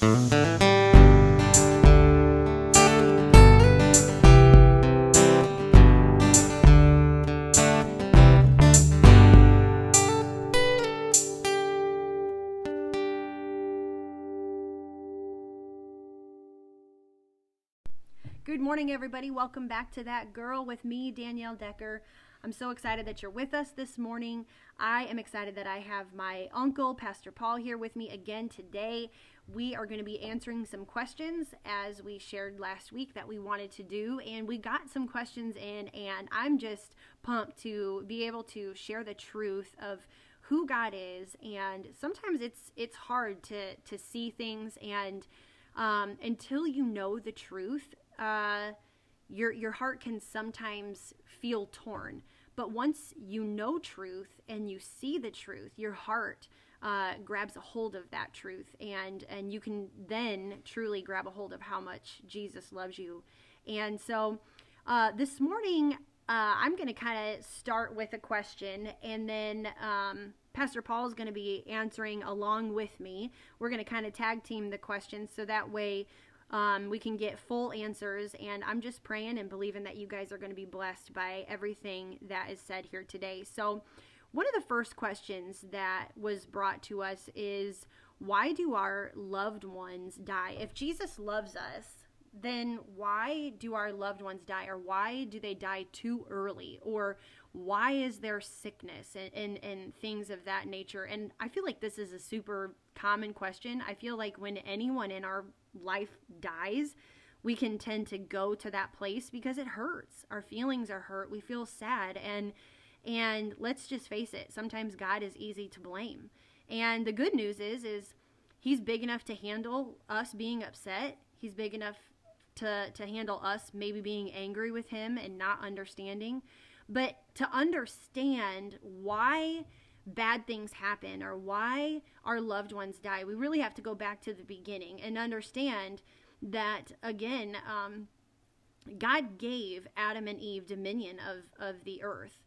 Good morning, everybody. Welcome back to That Girl with me, Danielle Decker. I'm so excited that you're with us this morning. I am excited that I have my uncle, Pastor Paul, here with me again today. We are going to be answering some questions as we shared last week that we wanted to do, and we got some questions in, and I'm just pumped to be able to share the truth of who God is. And sometimes it's it's hard to to see things and um, until you know the truth uh, your your heart can sometimes feel torn. But once you know truth and you see the truth, your heart uh, grabs a hold of that truth, and and you can then truly grab a hold of how much Jesus loves you. And so, uh, this morning, uh, I'm going to kind of start with a question, and then um, Pastor Paul is going to be answering along with me. We're going to kind of tag team the questions so that way um, we can get full answers. And I'm just praying and believing that you guys are going to be blessed by everything that is said here today. So, one of the first questions that was brought to us is why do our loved ones die? If Jesus loves us, then why do our loved ones die? Or why do they die too early? Or why is there sickness and, and, and things of that nature? And I feel like this is a super common question. I feel like when anyone in our life dies, we can tend to go to that place because it hurts. Our feelings are hurt. We feel sad and and let's just face it, sometimes God is easy to blame. And the good news is is he's big enough to handle us being upset. He's big enough to to handle us maybe being angry with him and not understanding. But to understand why bad things happen or why our loved ones die, we really have to go back to the beginning and understand that, again, um, God gave Adam and Eve dominion of, of the earth.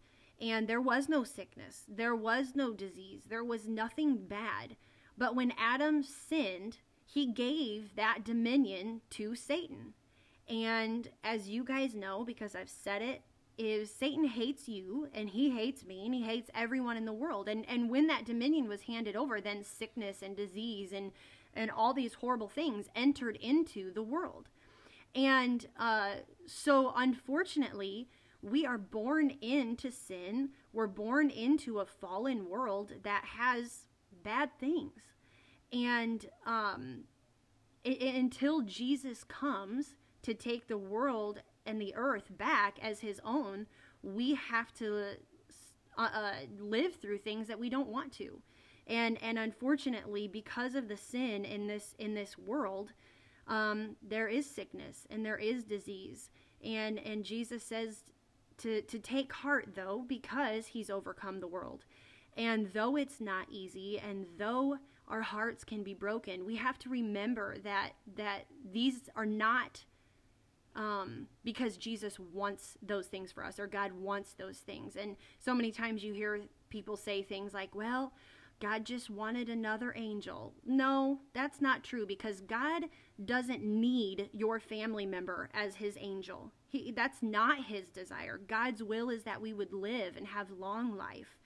And there was no sickness, there was no disease, there was nothing bad. But when Adam sinned, he gave that dominion to Satan. And as you guys know, because I've said it is Satan hates you and he hates me and he hates everyone in the world. And and when that dominion was handed over, then sickness and disease and and all these horrible things entered into the world. And uh, so, unfortunately, we are born into sin. We're born into a fallen world that has bad things. And um, it, it, until Jesus comes to take the world and the earth back as his own, we have to uh, uh, live through things that we don't want to. And and unfortunately, because of the sin in this in this world, um, there is sickness and there is disease. And and Jesus says to to take heart though, because He's overcome the world. And though it's not easy, and though our hearts can be broken, we have to remember that that these are not um, because Jesus wants those things for us, or God wants those things. And so many times you hear people say things like, well, God just wanted another angel. No, that's not true because God doesn't need your family member as his angel. He, that's not his desire. God's will is that we would live and have long life.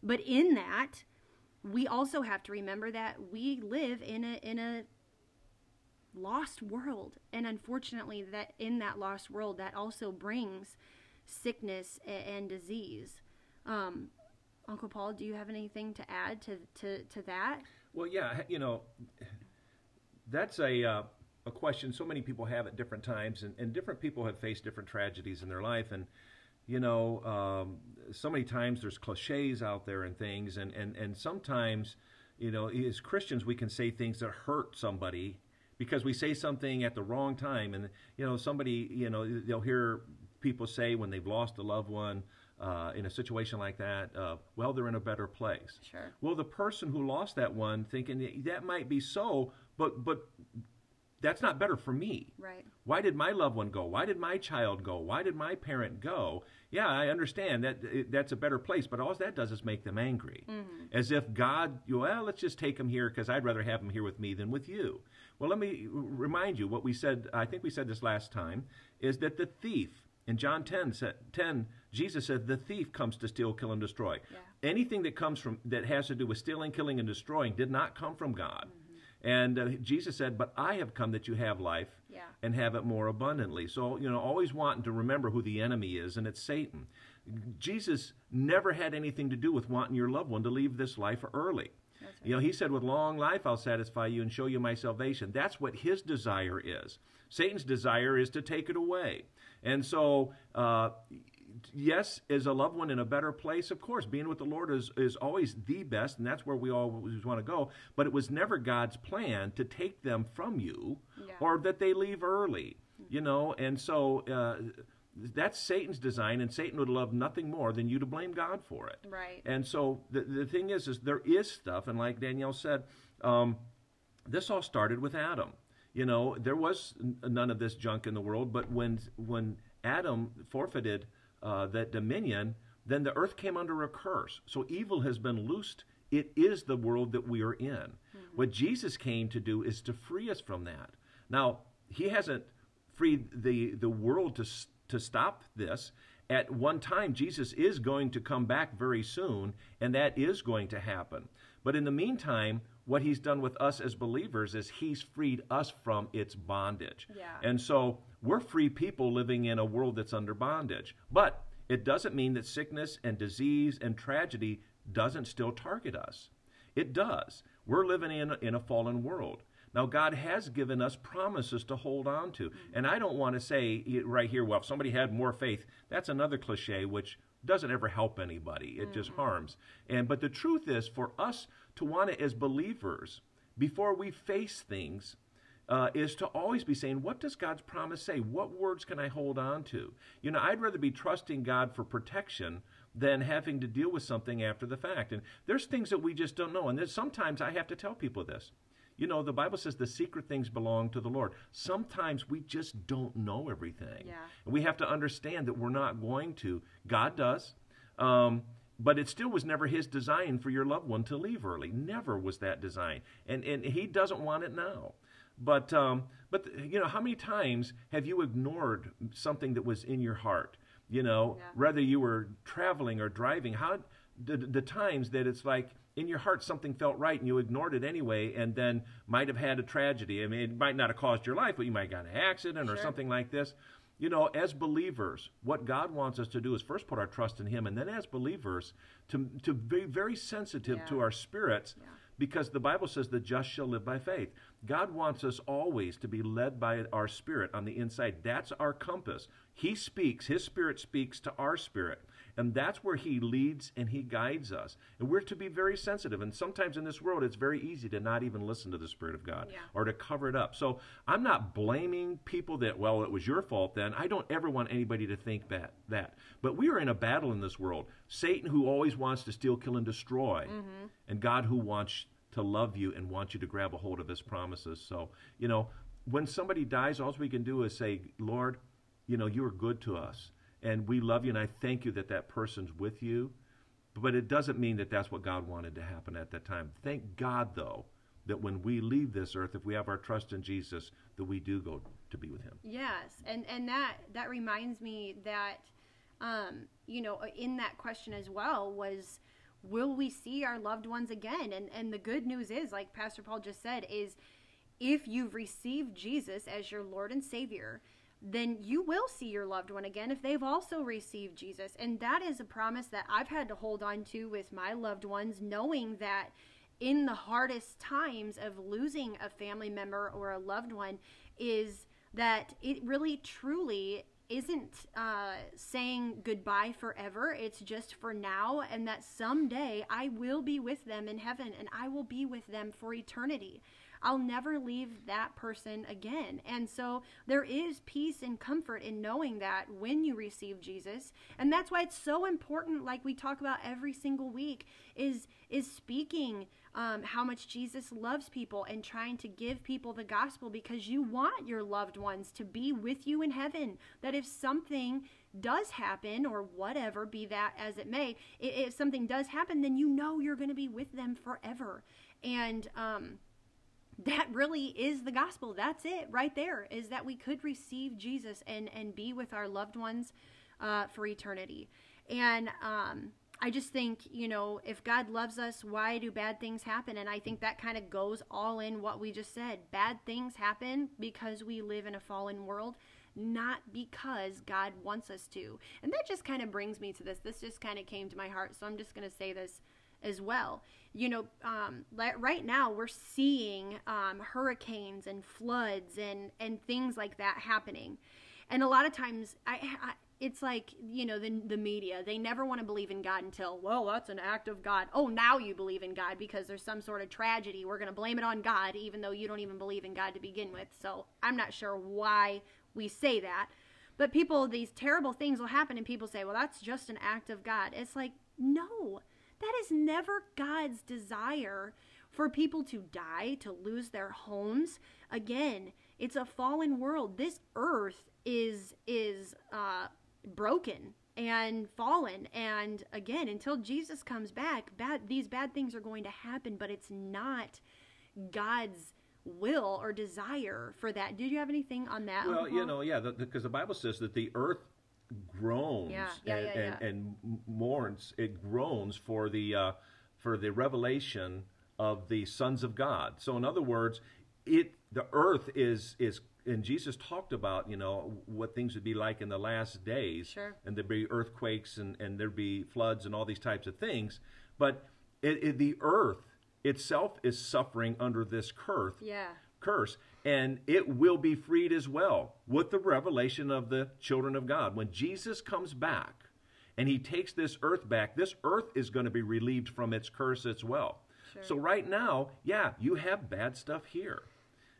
But in that, we also have to remember that we live in a in a lost world. And unfortunately, that in that lost world, that also brings sickness and disease. Um, Uncle Paul, do you have anything to add to, to, to that? Well, yeah, you know, that's a, uh, a question so many people have at different times, and, and different people have faced different tragedies in their life. And, you know, um, so many times there's cliches out there and things, and, and, and sometimes, you know, as Christians, we can say things that hurt somebody because we say something at the wrong time and you know somebody you know they'll hear people say when they've lost a loved one uh, in a situation like that, uh, well, they're in a better place. Sure. Well, the person who lost that one, thinking that might be so, but but that's not better for me. Right. Why did my loved one go? Why did my child go? Why did my parent go? Yeah, I understand that it, that's a better place, but all that does is make them angry. Mm-hmm. As if God, well, let's just take them here because I'd rather have them here with me than with you. Well, let me remind you what we said, I think we said this last time, is that the thief, in John 10, 10 Jesus said, the thief comes to steal, kill, and destroy. Yeah. Anything that comes from, that has to do with stealing, killing, and destroying did not come from God. Mm-hmm. And uh, Jesus said, But I have come that you have life Yeah. and have it more abundantly. So, you know, always wanting to remember who the enemy is, and it's Satan. Jesus never had anything to do with wanting your loved one to leave this life early. That's You know, he said, With long life I'll satisfy you and show you my salvation. That's what his desire is. Satan's desire is to take it away. And so, uh, yes, is a loved one in a better place? Of course, being with the Lord is, is always the best, and that's where we always want to go. But it was never God's plan to take them from you Yeah. or that they leave early, you know. And so uh, that's Satan's design, and Satan would love nothing more than you to blame God for it. Right. And so the, the thing is, is there is stuff, and like Danielle said, um, this all started with Adam. You know, there was none of this junk in the world, but when when Adam forfeited uh, that dominion, then the earth came under a curse. So evil has been loosed. It is the world that we are in. What Jesus came to do is to free us from that. Now, he hasn't freed the the world to to stop this. At one time, Jesus is going to come back very soon, and that is going to happen. But in the meantime, what he's done with us as believers is he's freed us from its bondage. Yeah. And so we're free people living in a world that's under bondage. But it doesn't mean that sickness and disease and tragedy doesn't still target us. It does. We're living in, in a fallen world. Now, God has given us promises to hold on to. And I don't want to say right here, well, if somebody had more faith, that's another cliche, which doesn't ever help anybody. It just mm-hmm. harms. And but the truth is, for us to want to as believers, before we face things, uh, is to always be saying, what does God's promise say? What words can I hold on to? You know, I'd rather be trusting God for protection than having to deal with something after the fact. And there's things that we just don't know. And there's, sometimes I have to tell people this. You know, the Bible says the secret things belong to the Lord. Sometimes we just don't know everything. Yeah. And we have to understand that we're not going to. God does. Um, but it still was never his design for your loved one to leave early. Never was that design. And, and he doesn't want it now. But, um, but you know, how many times have you ignored something that was in your heart? You know, Yeah. whether you were traveling or driving, how the, the times that it's like in your heart something felt right and you ignored it anyway and then might have had a tragedy. I mean, it might not have caused your life, but you might have got an accident or something like this. You know, as believers, what God wants us to do is first put our trust in Him, and then as believers, to, to be very sensitive to our spirits, Yeah. because the Bible says the just shall live by faith. God wants us always to be led by our spirit on the inside. That's our compass. He speaks, His spirit speaks to our spirit. And that's where He leads and He guides us. And we're to be very sensitive. And sometimes in this world, it's very easy to not even listen to the Spirit of God Yeah. or to cover it up. So I'm not blaming people that, well, it was your fault then. I don't ever want anybody to think that. that. But we are in a battle in this world. Satan, who always wants to steal, kill, and destroy, mm-hmm. and God, who wants to love you and want you to grab a hold of his promises. So, you know, when somebody dies, all we can do is say, Lord, you know, you are good to us. And we love you, and I thank you that that person's with you. But it doesn't mean that that's what God wanted to happen at that time. Thank God, though, that when we leave this earth, if we have our trust in Jesus, that we do go to be with Him. Yes, and and that that reminds me that, um, you know, in that question as well was, will we see our loved ones again? And and the good news is, like Pastor Paul just said, is if you've received Jesus as your Lord and Savior, then you will see your loved one again if they've also received Jesus. And that is a promise that I've had to hold on to with my loved ones, knowing that in the hardest times of losing a family member or a loved one is that it really truly isn't uh, saying goodbye forever. It's just for now, and that someday I will be with them in heaven and I will be with them for eternity. I'll never leave that person again. And so there is peace and comfort in knowing that when you receive Jesus. And that's why it's so important like we talk about every single week is is speaking um, how much Jesus loves people and trying to give people the gospel because you want your loved ones to be with you in heaven. That if something does happen or whatever, be that as it may, if something does happen, then you know you're going to be with them forever. And, um, that really is the gospel. That's it right there is that we could receive Jesus and, and be with our loved ones uh, for eternity. And um, I just think, you know, if God loves us, why do bad things happen? And I think that kind of goes all in what we just said. Bad things happen because we live in a fallen world, not because God wants us to. And that just kind of brings me to this. This just kind of came to my heart. So I'm just going to say this as well. You know, um, right now we're seeing um, hurricanes and floods and and things like that happening, and a lot of times I, I it's like you know the the media they never want to believe in God until well that's an act of God. Oh, now you believe in God because there's some sort of tragedy. We're going to blame it on God even though you don't even believe in God to begin with. So, I'm not sure why we say that. But people these terrible things will happen and people say, "Well, that's just an act of God." It's like, "No. That is never God's desire for people to die, to lose their homes. Again, it's a fallen world. This earth is is uh, broken and fallen and again until jesus comes back bad these bad things are going to happen but it's not god's will or desire for that did you have anything on that well you know yeah because the, the, bible says that the earth groans yeah, yeah, and, yeah, and, and, mourns. It groans for the uh, for the revelation of the sons of God. So, in other words, it the earth is is and Jesus talked about you know what things would be like in the last days, sure. and there'd be earthquakes and and there'd be floods and all these types of things. But it, it, the earth itself is suffering under this curse. Yeah. Curse, and it will be freed as well with the revelation of the children of God. When Jesus comes back and he takes this earth back, this earth is going to be relieved from its curse as well. Sure. So, right now, yeah, you have bad stuff here.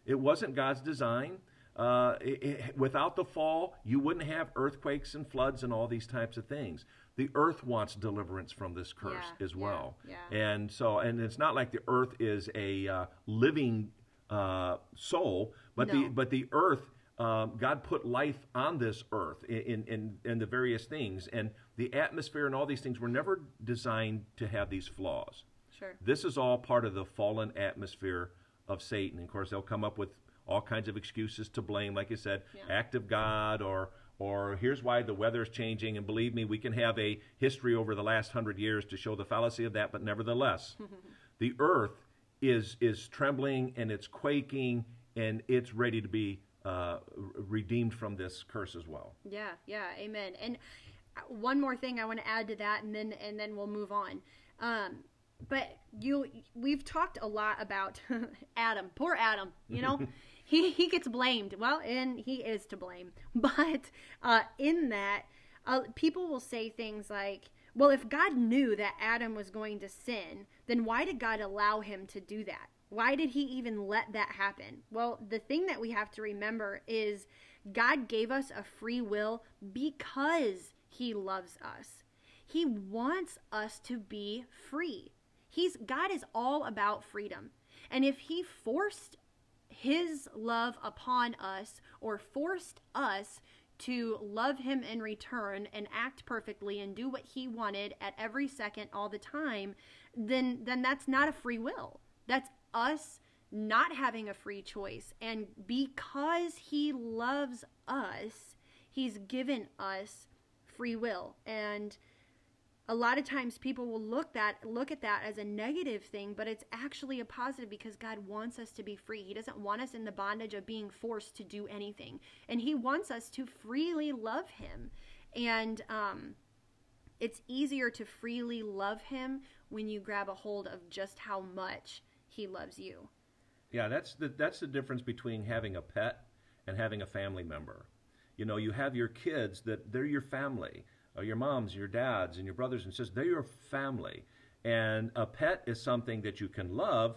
It wasn't God's design. Uh, it, it, without the fall, you wouldn't have earthquakes and floods and all these types of things. The earth wants deliverance from this curse yeah, as well. Yeah, yeah. And so, and it's not like the earth is a uh, living uh, soul, but no. the but the earth. Um, God put life on this earth in, in, in the various things, and the atmosphere and all these things were never designed to have these flaws. Sure. This is all part of the fallen atmosphere of Satan. And of course, they'll come up with all kinds of excuses to blame, like you said, yeah. act of God, or or here's why the weather is changing. And believe me, we can have a history over the last hundred years to show the fallacy of that. But nevertheless, the earth is is trembling and it's quaking and it's ready to be uh, redeemed from this curse as well. Yeah, yeah, amen. And uh, one more thing I want to add to that, and then and then we'll move on. Um, but you, we've talked a lot about Adam. Poor Adam. You know, he he gets blamed. Well, and he is to blame. But uh, in that, uh, people will say things like, "Well, if God knew that Adam was going to sin, then why did God allow him to do that? Why did he even let that happen? Well, the thing that we have to remember is God gave us a free will because he loves us. He wants us to be free. He's God is all about freedom. And if he forced his love upon us or forced us to love him in return and act perfectly and do what he wanted at every second all the time, then then that's not a free will. That's us not having a free choice. And because he loves us, he's given us free will. And a lot of times people will look that look at that as a negative thing, but it's actually a positive because God wants us to be free. He doesn't want us in the bondage of being forced to do anything, and He wants us to freely love Him. And um, it's easier to freely love Him when you grab a hold of just how much He loves you. Yeah, that's the that's the difference between having a pet and having a family member. You know, you have your kids that they're your family uh, your moms, your dads, and your brothers and sisters. They're your family. And a pet is something that you can love,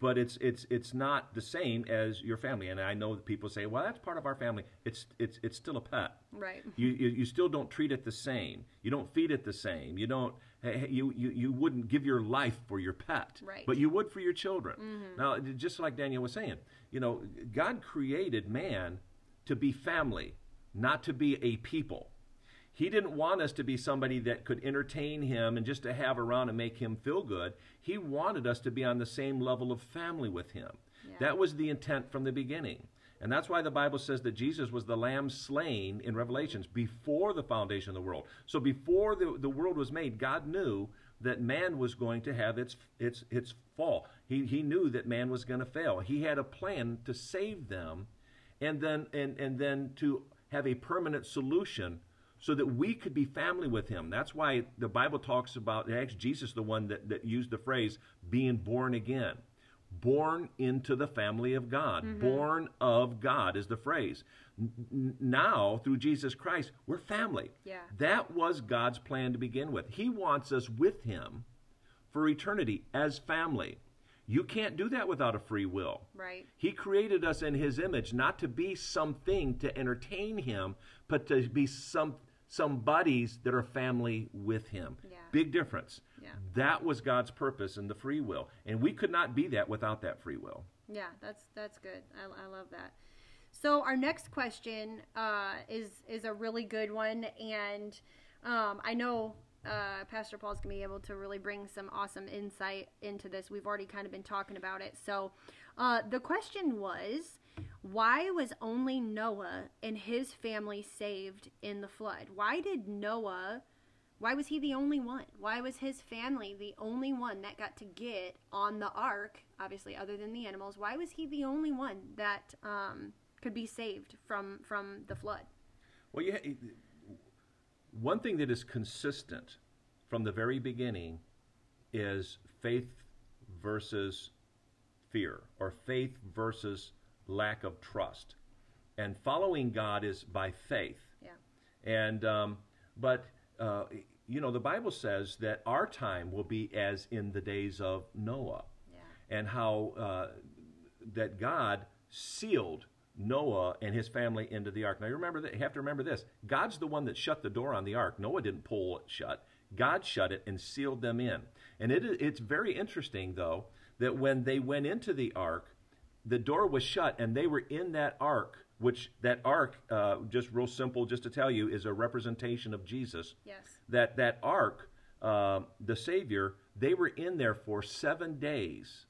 but it's it's it's not the same as your family. And I know that people say, "Well, that's part of our family." It's it's it's still a pet. Right. You, you you still don't treat it the same. You don't feed it the same. You don't you, you, you wouldn't give your life for your pet, Right. but you would for your children. Now, just like Danielle was saying, you know, God created man to be family, not to be a people. He didn't want us to be somebody that could entertain him and just to have around and make him feel good. He wanted us to be on the same level of family with him. Yeah. That was the intent from the beginning. And that's why the Bible says that Jesus was the lamb slain in Revelations before the foundation of the world. So before the, the world was made, God knew that man was going to have its its its fall. He he knew that man was going to fail. He had a plan to save them and then and, and then to have a permanent solution so that we could be family with him. That's why the Bible talks about actually Jesus the one that, that used the phrase being born again. Born into the family of God. Mm-hmm. Born of God is the phrase. N- now, through Jesus Christ, we're family. Yeah. That was God's plan to begin with. He wants us with him for eternity as family. You can't do that without a free will. Right. He created us in his image not to be something to entertain him, but to be some some buddies that are family with him. Yeah. Big difference. Yeah. That was God's purpose in the free will, and we could not be that without that free will. Yeah, that's that's good. I, I love that. So our next question uh, is is a really good one, and um, I know uh, Pastor Paul's gonna be able to really bring some awesome insight into this. We've already kind of been talking about it. So uh, the question was, why was only Noah and his family saved in the flood? Why did Noah? Why was he the only one? Why was his family the only one that got to get on the ark? Obviously, other than the animals, why was he the only one that um, could be saved from from the flood? Well, ha- one thing that is consistent from the very beginning is faith versus fear, or faith versus lack of trust. And following God is by faith. Yeah, And um, but uh, you know the Bible says that our time will be as in the days of Noah, yeah, and how uh, that God sealed Noah and his family into the ark. Now you remember that you have to remember this: God's the one that shut the door on the ark. Noah didn't pull it shut. God shut it and sealed them in. And it, it's very interesting though that when they went into the ark, the door was shut and they were in that ark which that ark uh, just real simple just to tell you is a representation of jesus. Yes, that that ark uh, the savior they were in there for seven days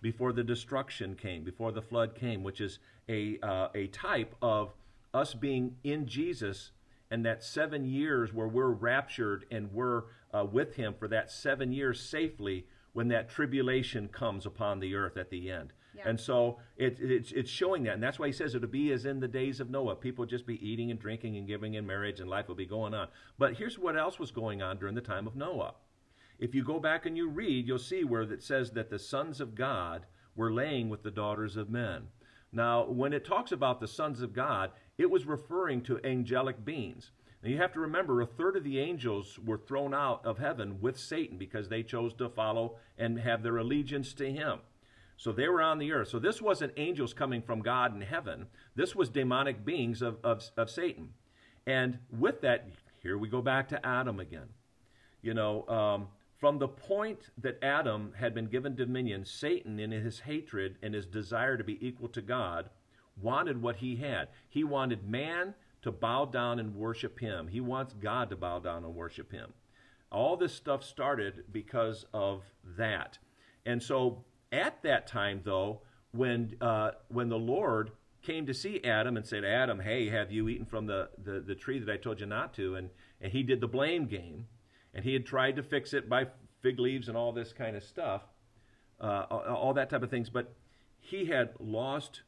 before the destruction came before the flood came which is a, uh, a type of us being in jesus and that seven years where we're raptured and we're uh, with him for that seven years safely when that tribulation comes upon the earth at the end And so it, it's, it's showing that. And that's why he says it'll be as in the days of Noah. People just be eating and drinking and giving in marriage, and life will be going on. But here's what else was going on during the time of Noah. If you go back and you read, you'll see where it says that the sons of God were laying with the daughters of men. Now, when it talks about the sons of God, it was referring to angelic beings. Now, you have to remember a third of the angels were thrown out of heaven with Satan because they chose to follow and have their allegiance to him. So they were on the earth. So this wasn't angels coming from God in heaven. This was demonic beings of, of, of Satan. And with that, here we go back to Adam again. You know, um, from the point that Adam had been given dominion, Satan, in his hatred and his desire to be equal to God, wanted what he had. He wanted man to bow down and worship him. He wants God to bow down and worship him. All this stuff started because of that. And so at that time, though, when, uh, when the Lord came to see Adam and said, Adam, hey, have you eaten from the, the, the tree that I told you not to? And, and he did the blame game. And he had tried to fix it by fig leaves and all this kind of stuff, uh, all, that type of things. But he had lost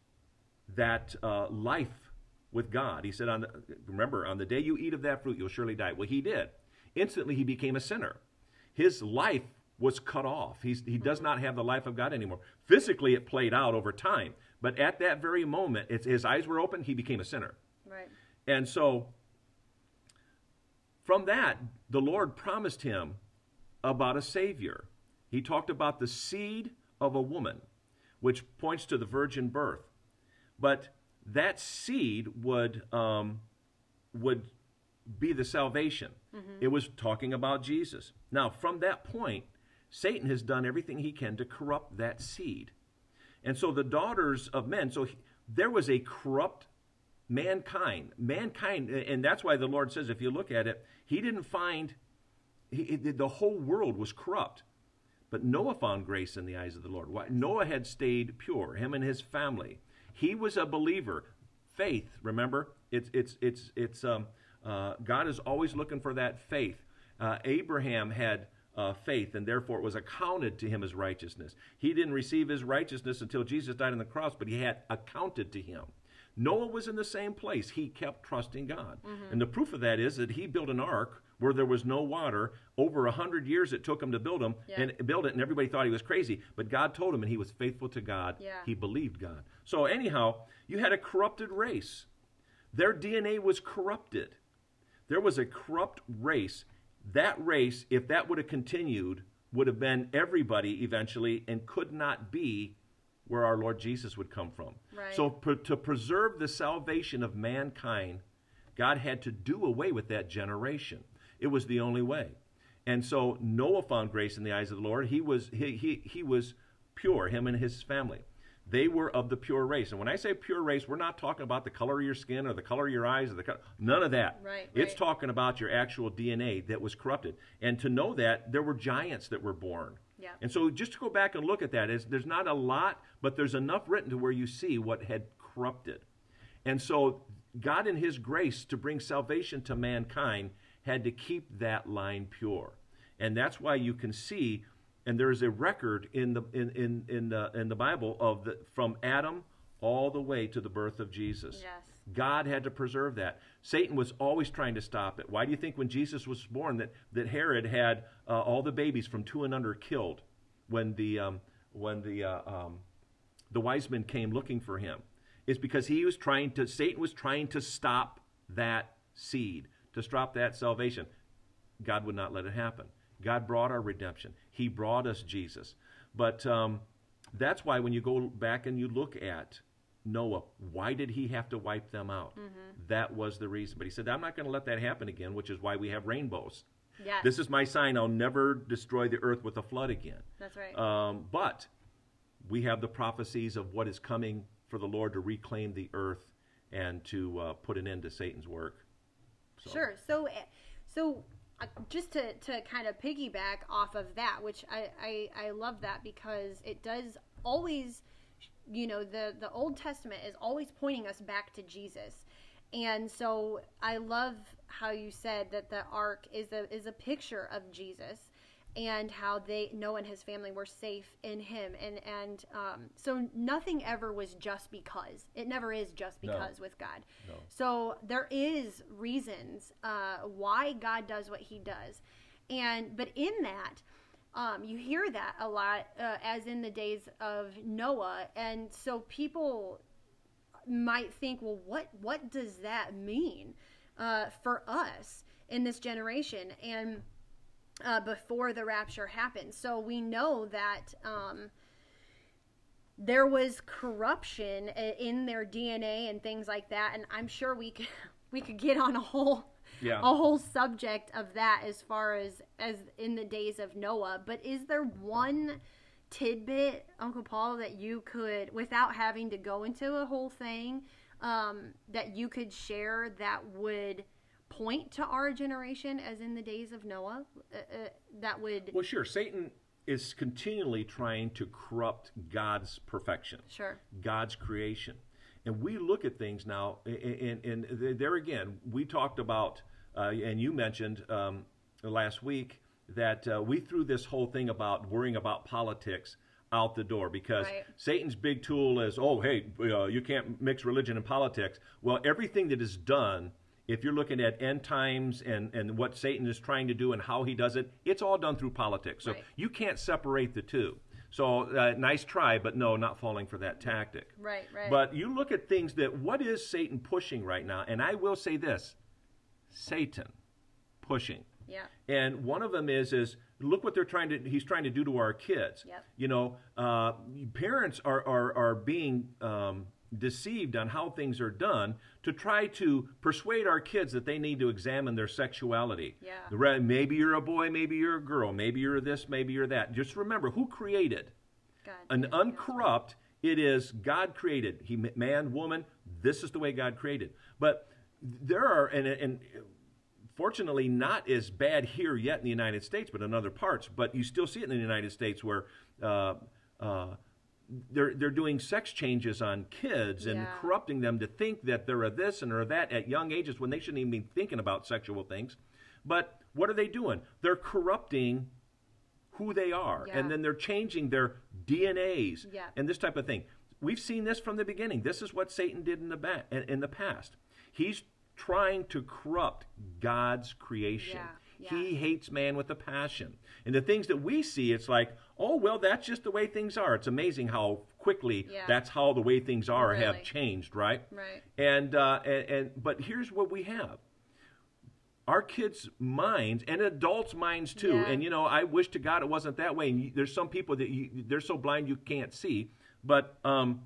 that uh, life with God. He said, on the, remember, on the day you eat of that fruit, you'll surely die. Well, he did. Instantly, he became a sinner. His life was cut off. He's, he does not have the life of God anymore. Physically, it played out over time. But at that very moment, it's, his eyes were open, he became a sinner. right, And so, from that, the Lord promised him about a Savior. He talked about the seed of a woman, which points to the virgin birth. But that seed would, um, would be the salvation. It was talking about Jesus. Now, from that point, Satan has done everything he can to corrupt that seed. And so the daughters of men, so he, there was a corrupt mankind. Mankind, and that's why the Lord says, if you look at it, he didn't find, he, the whole world was corrupt. But Noah found grace in the eyes of the Lord. Why? Noah had stayed pure, him and his family. He was a believer. Faith, remember? It's, it's, it's, it's, um, uh, God is always looking for that faith. Uh, Abraham had uh, faith, and therefore it was accounted to him as righteousness. He didn't receive his righteousness until Jesus died on the cross, but he had accounted to him. Noah was in the same place. He kept trusting God. Mm-hmm. And the proof of that is that he built an ark where there was no water. Over a hundred years it took him to build them yeah. and build it, and everybody thought he was crazy. But God told him, and he was faithful to God. Yeah. He believed God. So anyhow, you had a corrupted race. Their DNA was corrupted. There was a corrupt race. That race, if that would have continued, would have been everybody eventually and could not be where our Lord Jesus would come from. Right. So, to preserve the salvation of mankind, God had to do away with that generation. It was the only way. And so Noah found grace in the eyes of the Lord. He was he, he, he was pure, him and his family. They were of the pure race. And when I say pure race, we're not talking about the color of your skin or the color of your eyes or the color, none of that. Right, it's right. talking about your actual DNA that was corrupted. And to know that there were giants that were born. Yeah. And so just to go back and look at that is there's not a lot, but there's enough written to where you see what had corrupted. And so God in his grace to bring salvation to mankind had to keep that line pure. And that's why you can see and there is a record in the in in in the, in the Bible of the from Adam all the way to the birth of Jesus. Yes. God had to preserve that. Satan was always trying to stop it. Why do you think when Jesus was born that, that Herod had uh, all the babies from two and under killed when the um, when the uh, um, the wise men came looking for him? It's because he was trying to Satan was trying to stop that seed, to stop that salvation. God would not let it happen. God brought our redemption. He brought us Jesus. But um, that's why when you go back and you look at Noah, why did he have to wipe them out? Mm-hmm. That was the reason. But he said, I'm not going to let that happen again, which is why we have rainbows. Yes. This is my sign. I'll never destroy the earth with a flood again. That's right. Um, but we have the prophecies of what is coming for the Lord to reclaim the earth and to uh, put an end to Satan's work. So. Sure. So, eh, so just to, to kind of piggyback off of that, which I, I, I love that because it does always, you know, the, the Old Testament is always pointing us back to Jesus. And so I love how you said that the ark is a, is a picture of Jesus and how they Noah and his family were safe in him. And and um, so nothing ever was just because. It never is just because no. with God. No. so there is reasons uh, why God does what he does. And but in that um, you hear that a lot uh, as in the days of Noah. And so people might think well what what does that mean uh, for us in this generation? And uh, before the rapture happened. So we know that um, there was corruption in their DNA and things like that, and I'm sure we could we could get on a whole yeah. a whole subject of that as far as as in the days of Noah. But is there one tidbit, Uncle Paul, that you could, without having to go into a whole thing, um, that you could share that would point to our generation as in the days of Noah? Uh, uh, that would. Well, sure. Satan is continually trying to corrupt God's perfection, sure, God's creation, and we look at things now. And, and there again, we talked about, uh, and you mentioned um, last week that uh, we threw this whole thing about worrying about politics out the door because right. Satan's big tool is, oh, hey, uh, you can't mix religion and politics. Well, everything that is done if you're looking at end times and, and what Satan is trying to do and how he does it, it's all done through politics. So right. you can't separate the two. So uh, nice try, but no, not falling for that tactic. Right, right. But you look at things that what is Satan pushing right now? And I will say this: Satan pushing. Yeah. And one of them is is look what they're trying to he's trying to do to our kids Yep. you know uh, parents are are, are being um, deceived on how things are done to try to persuade our kids that they need to examine their sexuality. Yeah. Maybe you're a boy maybe you're a girl maybe you're this maybe you're that. Just remember who created? God. an uncorrupt it is god created. He man woman this is the way god created. But there are and, and fortunately not as bad here yet in the united states but in other parts but you still see it in the united states where uh, uh, they're, they're doing sex changes on kids and Yeah. corrupting them to think that they're a this and they're that at young ages when they shouldn't even be thinking about sexual things but what are they doing they're corrupting who they are Yeah. and then they're changing their DNAs Yeah. and this type of thing. We've seen this from the beginning. This is what Satan did in the ba- in in the past. He's trying to corrupt God's creation. He hates man with a passion. And the things that we see, it's like, oh well, that's just the way things are. It's amazing how quickly Yeah. that's how the way things are Really. have changed, right? Right. And, uh, and and but here's what we have. Our kids' minds and adults' minds too. Yeah. And you know, I wish to God it wasn't that way. And you, there's some people that you, they're so blind you can't see. But um,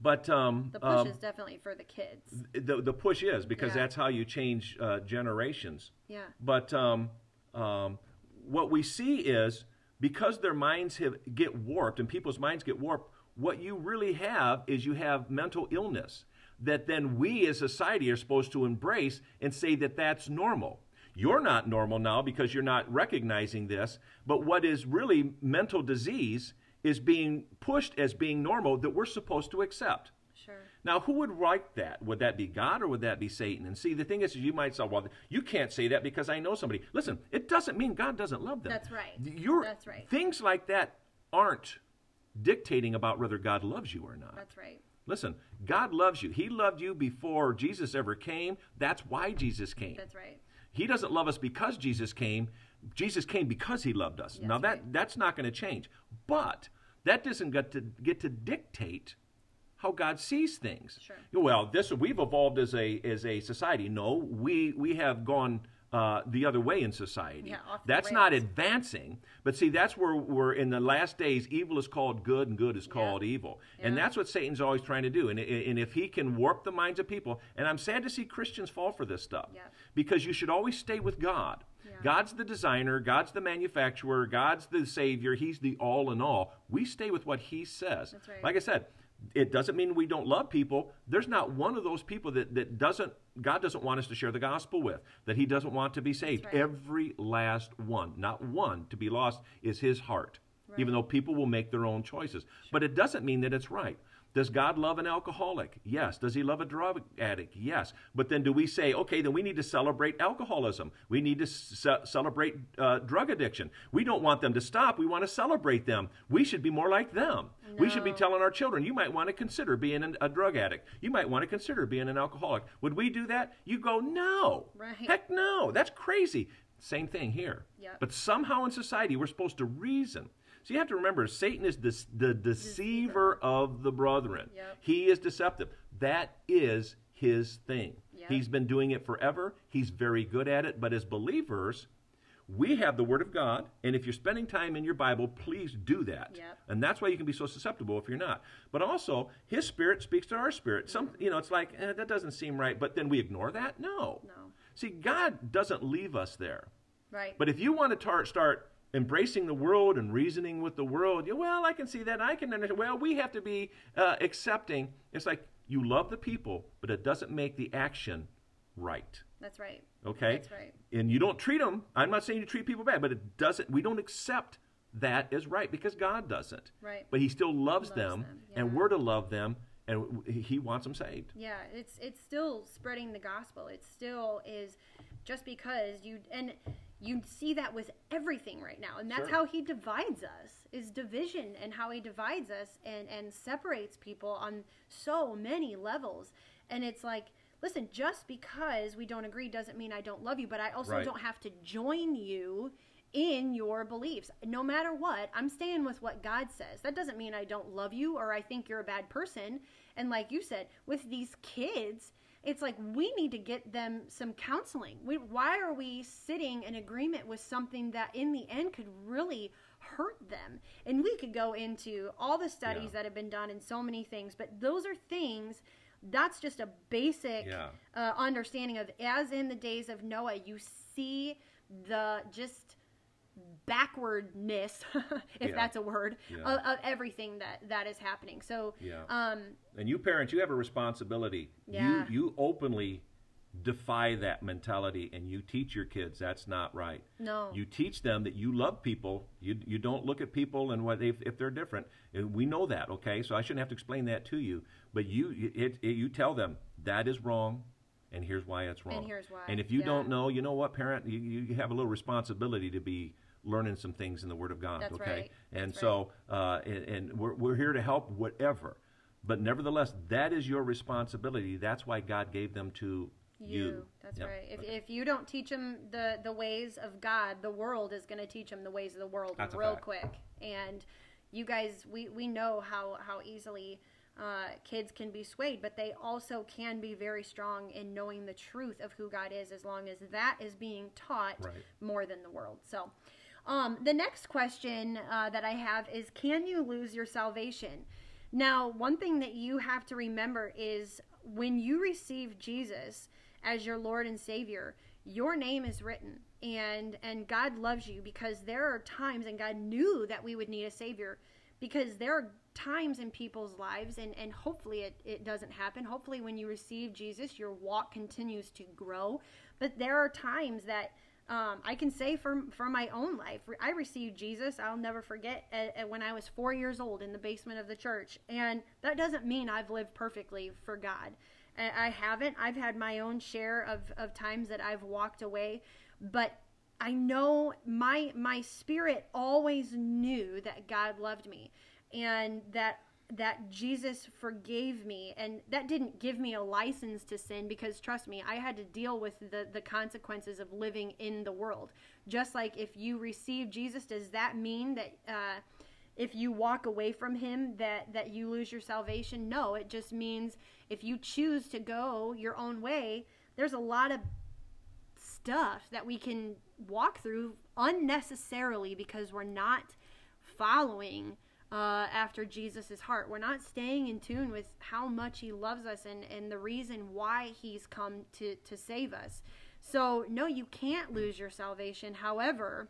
but um, The push um, is definitely for the kids. the the push is because Yeah. that's how you change uh, generations. Yeah. But um, um, what we see is because their minds have get warped and people's minds get warped, what you really have is you have mental illness that then we as society are supposed to embrace and say that that's normal. You're not normal now because you're not recognizing this, but what is really mental disease is being pushed as being normal that we're supposed to accept. Now, who would write that? Would that be God or would that be Satan? And see, the thing is, you might say, well, you can't say that because I know somebody. Listen, it doesn't mean God doesn't love them. That's right. You're, That's right. Things like that aren't dictating about whether God loves you or not. That's right. Listen, God loves you. He loved you before Jesus ever came. That's why Jesus came. That's right. He doesn't love us because Jesus came. Jesus came because he loved us. That's now that right. that's not going to change. But that doesn't get to get to dictate how God sees things. Sure. Well, this we've evolved as a as a society. No, we we have gone uh, the other way in society. Yeah, that's not advancing. But see, that's where we're in the last days. Evil is called good, and good is called evil. And that's what Satan's always trying to do. And, and if he can warp the minds of people, and I'm sad to see Christians fall for this stuff Yeah. because you should always stay with God. Yeah. God's the designer, God's the manufacturer, God's the savior, He's the all in all. We stay with what He says. That's right. Like I said, it doesn't mean we don't love people. There's not one of those people that, that doesn't, God doesn't want us to share the gospel with, that He doesn't want to be saved. right. Every last one, not one to be lost, is His heart, even though people will make their own choices. But it doesn't mean that it's right. Does God love an alcoholic? Yes. Does he love a drug addict? Yes. But then do we say, okay, then we need to celebrate alcoholism? We need to ce- celebrate uh, drug addiction. We don't want them to stop. We want to celebrate them. We should be more like them. We should be telling our children, you might want to consider being an, a drug addict. You might want to consider being an alcoholic. Would we do that? You go, no. Right. Heck no. That's crazy. Same thing here. Yep. But somehow in society, we're supposed to reason. So you have to remember, Satan is this, the deceiver of the brethren. Yep. He is deceptive. That is his thing. Yep. He's been doing it forever. He's very good at it. But as believers, we have the Word of God, and if you're spending time in your Bible, please do that. Yep. And that's why you can be so susceptible if you're not. But also, His Spirit speaks to our spirit. Some, you know, it's like eh, that doesn't seem right, but then we ignore that. No. No. See, God doesn't leave us there. Right. But if you want to tar- start embracing the world and reasoning with the world, you, well, I can see that. I can understand. Well, we have to be uh, accepting. It's like you love the people, but it doesn't make the action right. That's right. Okay? That's right. And you don't treat them. I'm not saying you treat people bad, but it doesn't. We don't accept that as right because God doesn't. Right. But He still loves, Loves them, them, and we're to love them, and He wants them saved. Yeah, it's it's still spreading the gospel. It still is just because you and you see that with everything right now. And that's Sure. how he divides us. Is division and how he divides us and and separates people on so many levels. And it's like listen, just because we don't agree doesn't mean I don't love you, but I also Right. don't have to join you in your beliefs. No matter what, I'm staying with what God says. That doesn't mean I don't love you or I think you're a bad person. And like you said, with these kids, it's like we need to get them some counseling. We, why are we sitting in agreement with something that in the end could really hurt them? And we could go into all the studies Yeah. that have been done and so many things, but those are things. That's just a basic Yeah. uh, understanding of as in the days of Noah, you see the just backwardness, if Yeah. that's a word, Yeah. of, of everything that that is happening. So, Yeah. um, And you parents, you have a responsibility. Yeah. You you openly defy that mentality and you teach your kids that's not right. no, You teach them that you love people. You you don't look at people and what if, if they're different. We know that, okay? So I shouldn't have to explain that to you. But you it, it, you tell them that is wrong, and here's why it's wrong. And here's why, And if you yeah. don't know, you know what, parent, you, you have a little responsibility to be learning some things in the Word of God. That's okay, right. and That's so uh, and, and we're we're here to help whatever. But nevertheless, that is your responsibility. That's why God gave them to you. That's Yep. right. If, Okay. if you don't teach them the, the ways of God, the world is going to teach them the ways of the world That's real quick. And you guys, we, we know how, how easily uh, kids can be swayed, but they also can be very strong in knowing the truth of who God is as long as that is being taught Right. more than the world. So, um, the next question uh, that I have is Can you lose your salvation? Now, one thing that you have to remember is when you receive Jesus as your Lord and Savior, your name is written and and God loves you because there are times and God knew that we would need a savior because there are times in people's lives and and hopefully it, it doesn't happen hopefully when you receive jesus your walk continues to grow but there are times that um, I can say from from my own life, I received Jesus. I'll never forget uh, uh, when I was four years old in the basement of the church, and that doesn't mean I've lived perfectly for God. I I haven't. I've had my own share of, of times that I've walked away, but I know my my spirit always knew that God loved me, and that that Jesus forgave me and that didn't give me a license to sin because trust me I had to deal with the the consequences of living in the world. Just like if you receive Jesus does that mean that uh, if you walk away from him that that you lose your salvation? No it just means if you choose to go your own way there's a lot of stuff that we can walk through unnecessarily because we're not following uh, after Jesus' heart. We're not staying in tune with how much he loves us and, and the reason why he's come to, to save us. So, no, you can't lose your salvation. However,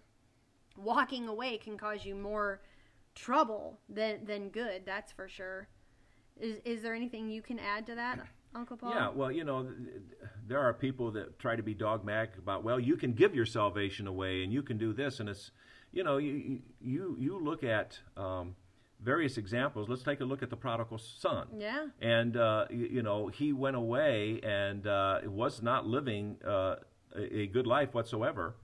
walking away can cause you more trouble than, than good, that's for sure. Is, is there anything you can add to that, Uncle Paul? Yeah, well, you know, th- th- there are people that try to be dogmatic about, well, you can give your salvation away and you can do this, and it's, you know, you you you look at um, various examples. Let's take a look at the prodigal son. Yeah. And uh, you, you know, he went away and uh, was not living uh, a, a good life whatsoever.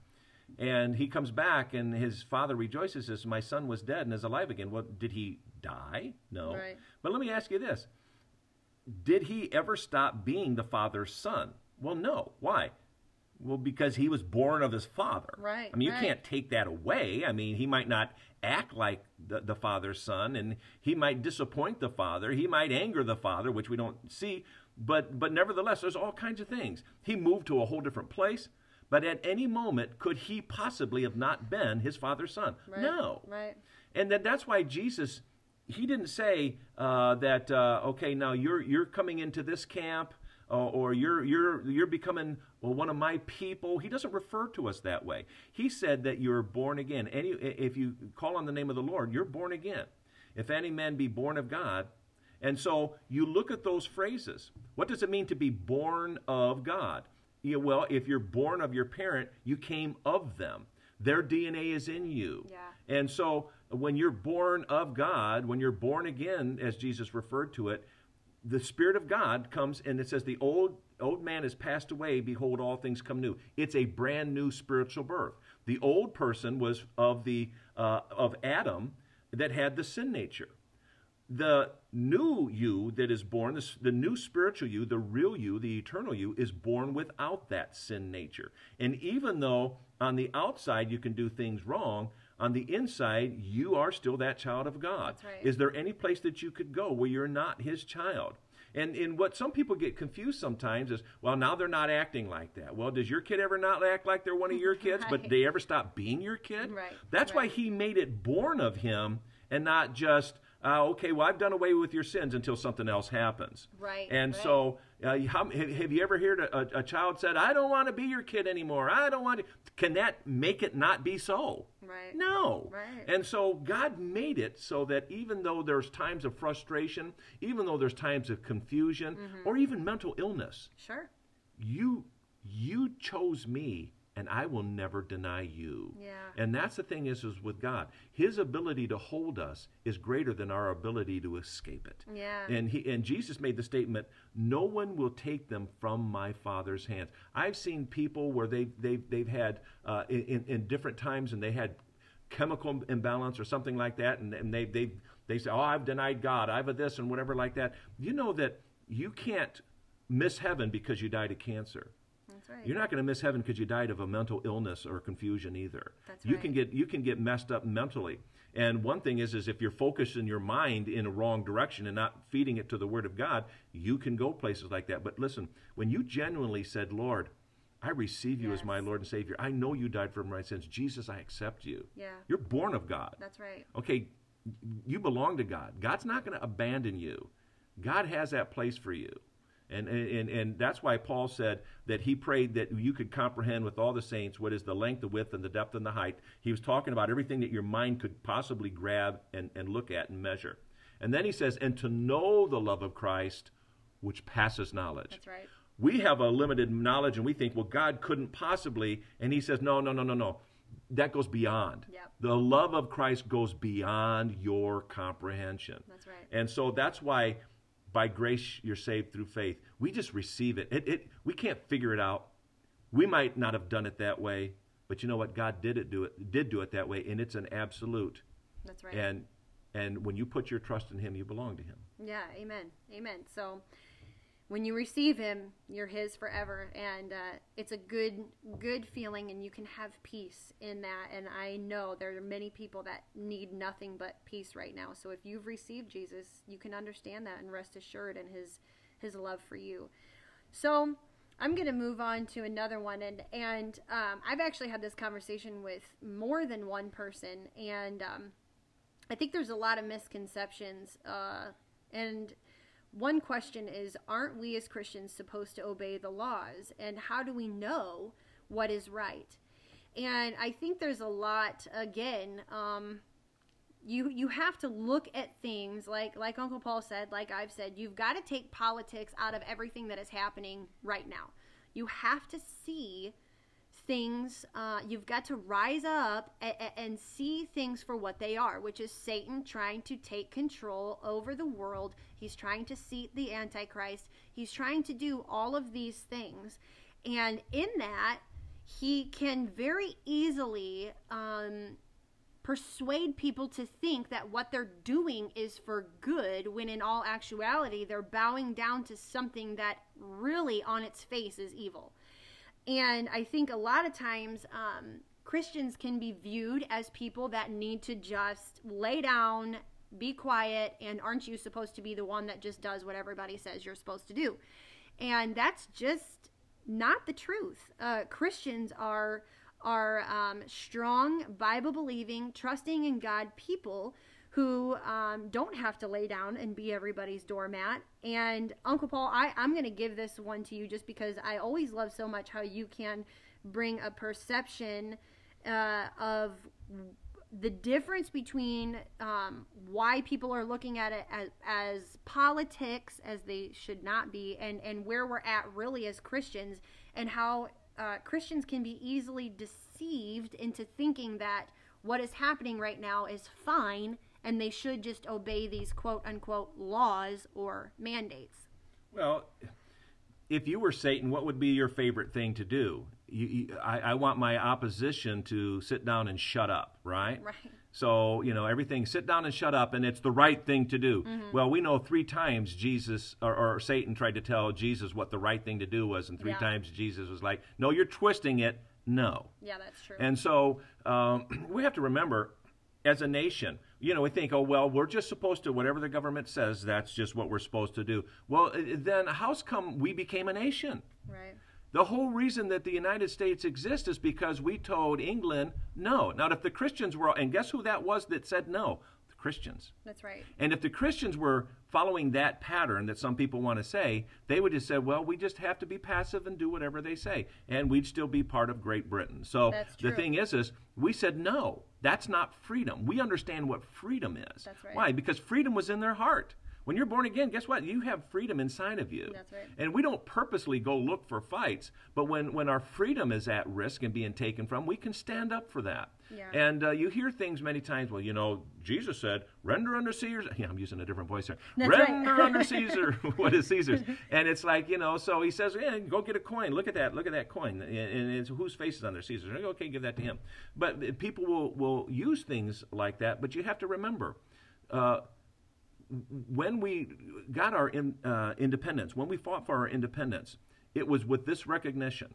And he comes back, and his father rejoices, says, "My son was dead and is alive again." Well, did he die? No. Right. But let me ask you this: Did he ever stop being the father's son? Well, no. Why? Well, because he was born of his father. Right, I mean, you right. can't take that away. I mean, he might not act like the, the father's son, and he might disappoint the father. He might anger the father, which we don't see. But but nevertheless, there's all kinds of things. He moved to a whole different place. But at any moment, could he possibly have not been his father's son? Right. No. Right. And that, that's why Jesus, he didn't say uh, that, uh, okay, now you're, you're coming into this camp Uh, or you're, you're, you're becoming well, one of my people. He doesn't refer to us that way. He said that you're born again. Any, if you call on the name of the Lord, you're born again. If any man be born of God, and so you look at those phrases. What does it mean to be born of God? Yeah, well, if you're born of your parent, you came of them. Their DNA is in you. Yeah. And so when you're born of God, when you're born again, as Jesus referred to it, the Spirit of God comes and it says, The old old man has passed away, behold, all things come new. It's a brand new spiritual birth. The old person was of the uh, of Adam that had the sin nature the new you that is born, the, the new spiritual you, the real you, the eternal you, is born without that sin nature. And even though on the outside you can do things wrong, on the inside you are still that child of God. Right. Is there any place that you could go where you're not His child? And in what some people get confused sometimes is, well, now they're not acting like that. Well, does your kid ever not act like they're one of your kids, but they ever stop being your kid? Right, That's why he made it born of him and not just, uh, okay, well, I've done away with your sins until something else happens. Right, And right. so, uh, how, have, you ever heard a, a, a child said, I don't want to be your kid anymore. I don't want to. Can that make it not be so? Right. No. Right. And so God made it so that even though there's times of frustration, even though there's times of confusion, Mm-hmm. or even mental illness, Sure. you you chose me and I will never deny you. Yeah. And that's the thing is is with God. His ability to hold us is greater than our ability to escape it. Yeah. And he and Jesus made the statement, "No one will take them from my Father's hands." I've seen people where they they've they've had uh, in in different times and they had chemical imbalance or something like that, and, and they they they say, "Oh, I've denied God. I've a this and whatever like that." You know that you can't miss heaven because you died of cancer. Right. You're not going to miss heaven because you died of a mental illness or confusion either. That's you right. can get you can get messed up mentally. And one thing is is if you're focusing your mind in a wrong direction and not feeding it to the word of God, you can go places like that. But listen, when you genuinely said, "Lord, I receive you as my Lord and Savior. I know you died for my sins. Jesus, I accept you." Yeah. You're born of God. That's right. Okay, you belong to God. God's not going to abandon you. God has that place for you. And, and, and that's why Paul said that he prayed that you could comprehend with all the saints what is the length, the width, and the depth and the height. He was talking about everything that your mind could possibly grab and, and look at and measure. And then he says, and to know the love of Christ, which passes knowledge That's right. we have a limited knowledge and we think, well, God couldn't possibly. And he says, no, no, no, no, no. That goes beyond. Yep. The love of Christ goes beyond your comprehension. That's right. And so that's why by grace you're saved through faith. We just receive it. It, it. We can't figure it out. We might not have done it that way, but you know what? God did it do it did do it that way, and it's an absolute. That's right. And and when you put your trust in Him, you belong to Him. Yeah, amen. Amen. So when you receive him, you're his forever and uh, it's a good good feeling and you can have peace in that and I know there are many people that need nothing but peace right now. So if you've received Jesus, you can understand that and rest assured in his his love for you. So I'm going to move on to another one, and and um, I've actually had this conversation with more than one person, and um, I think there's a lot of misconceptions. Uh, and one question is, aren't we as Christians supposed to obey the laws, and how do we know what is right? And I think there's a lot again. Um, you you have to look at things like like Uncle Paul said, like I've said, you've got to take politics out of everything that is happening right now. You have to see things. Uh, you've got to rise up and, and see things for what they are, which is Satan trying to take control over the world. He's trying to seat the Antichrist. He's trying to do all of these things, and in that, he can very easily. Um, persuade people to think that what they're doing is for good when in all actuality they're bowing down to something that really on its face is evil and i think a lot of times um, christians can be viewed as people that need to just lay down be quiet and aren't you supposed to be the one that just does what everybody says you're supposed to do and that's just not the truth uh, christians are are um, strong, Bible believing, trusting in God people who um, don't have to lay down and be everybody's doormat. And Uncle Paul, I, I'm going to give this one to you just because I always love so much how you can bring a perception uh, of the difference between um, why people are looking at it as, as politics, as they should not be, and, and where we're at really as Christians, and how uh, Christians can be easily deceived into thinking that what is happening right now is fine and they should just obey these quote unquote laws or mandates. Well, if you were Satan, what would be your favorite thing to do? You, you, I, I want my opposition to sit down and shut up, right? Right. So, you know, everything sit down and shut up, and it's the right thing to do. Mm-hmm. Well, we know three times Jesus or, or Satan tried to tell Jesus what the right thing to do was, and three Yeah. times Jesus was like, no, you're twisting it. No. Yeah, that's true. And so um, we have to remember, as a nation, you know, we think, oh, well, we're just supposed to, whatever the government says, that's just what we're supposed to do. Well, then how's come we became a nation? Right. The whole reason that the United States exists is because we told England no. Now, if the Christians were, and guess who that was that said no? The Christians. That's right. And if the Christians were following that pattern that some people want to say, they would just say, well, we just have to be passive and do whatever they say. And we'd still be part of Great Britain. So the thing is, is we said, no, that's not freedom. We understand what freedom is. That's right. Why? Because freedom was in their heart. When you're born again, guess what? You have freedom inside of you. That's right. And we don't purposely go look for fights, but when, when our freedom is at risk and being taken from, we can stand up for that. Yeah. And uh, you hear things many times, well, you know, Jesus said, render unto Caesar. Yeah, I'm using a different voice there. That's right. render unto Caesar what is Caesar's. And it's like, you know, so he says, yeah, go get a coin. Look at that. Look at that coin. And it's whose face is on there? Caesar's. Okay, give that to him. But people will, will use things like that, but you have to remember, uh, when we got our in, uh, independence, when we fought for our independence, it was with this recognition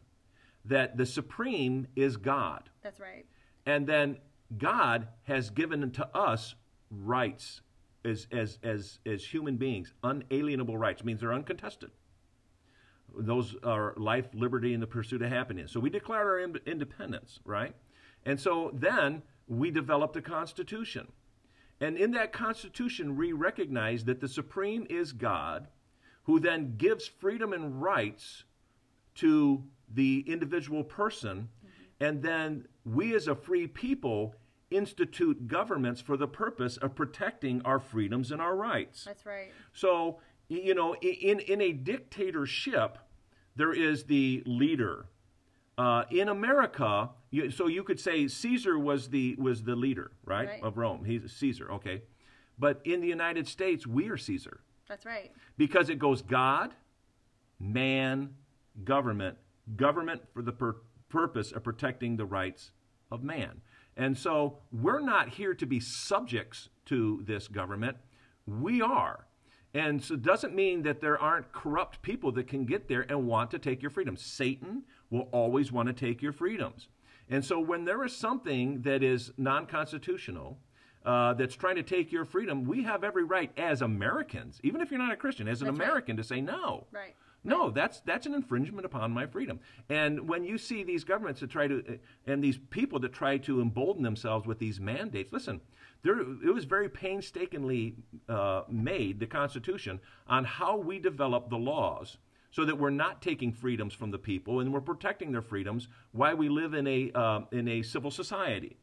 that the supreme is God. That's right. And then God has given to us rights as, as, as, as human beings, unalienable rights, means they're uncontested. Those are life, liberty, and the pursuit of happiness. So we declared our in- independence, right? And so then we developed a constitution. And in that constitution, we recognize that the supreme is God, who then gives freedom and rights to the individual person. And then we, as a free people, institute governments for the purpose of protecting our freedoms and our rights. That's right. So, you know, in, in a dictatorship, there is the leader. Uh, in America, you, so you could say Caesar was the was the leader, right, Right. of Rome. He's Caesar, okay. But in the United States, we are Caesar That's right. because it goes God, man, government, government for the pur- purpose of protecting the rights of man. And so we're not here to be subjects to this government. We are. And so it doesn't mean that there aren't corrupt people that can get there and want to take your freedoms. Satan will always want to take your freedoms. And so when there is something that is non constitutional, uh, that's trying to take your freedom, we have every right as Americans, even if you're not a Christian, as an That's right. American, to say no. Right. No, that's that's an infringement upon my freedom. And when you see these governments that try to, and these people that try to embolden themselves with these mandates, listen, there it was very painstakingly uh, made the Constitution on how we develop the laws so that we're not taking freedoms from the people and we're protecting their freedoms while we live in a uh, in a civil society.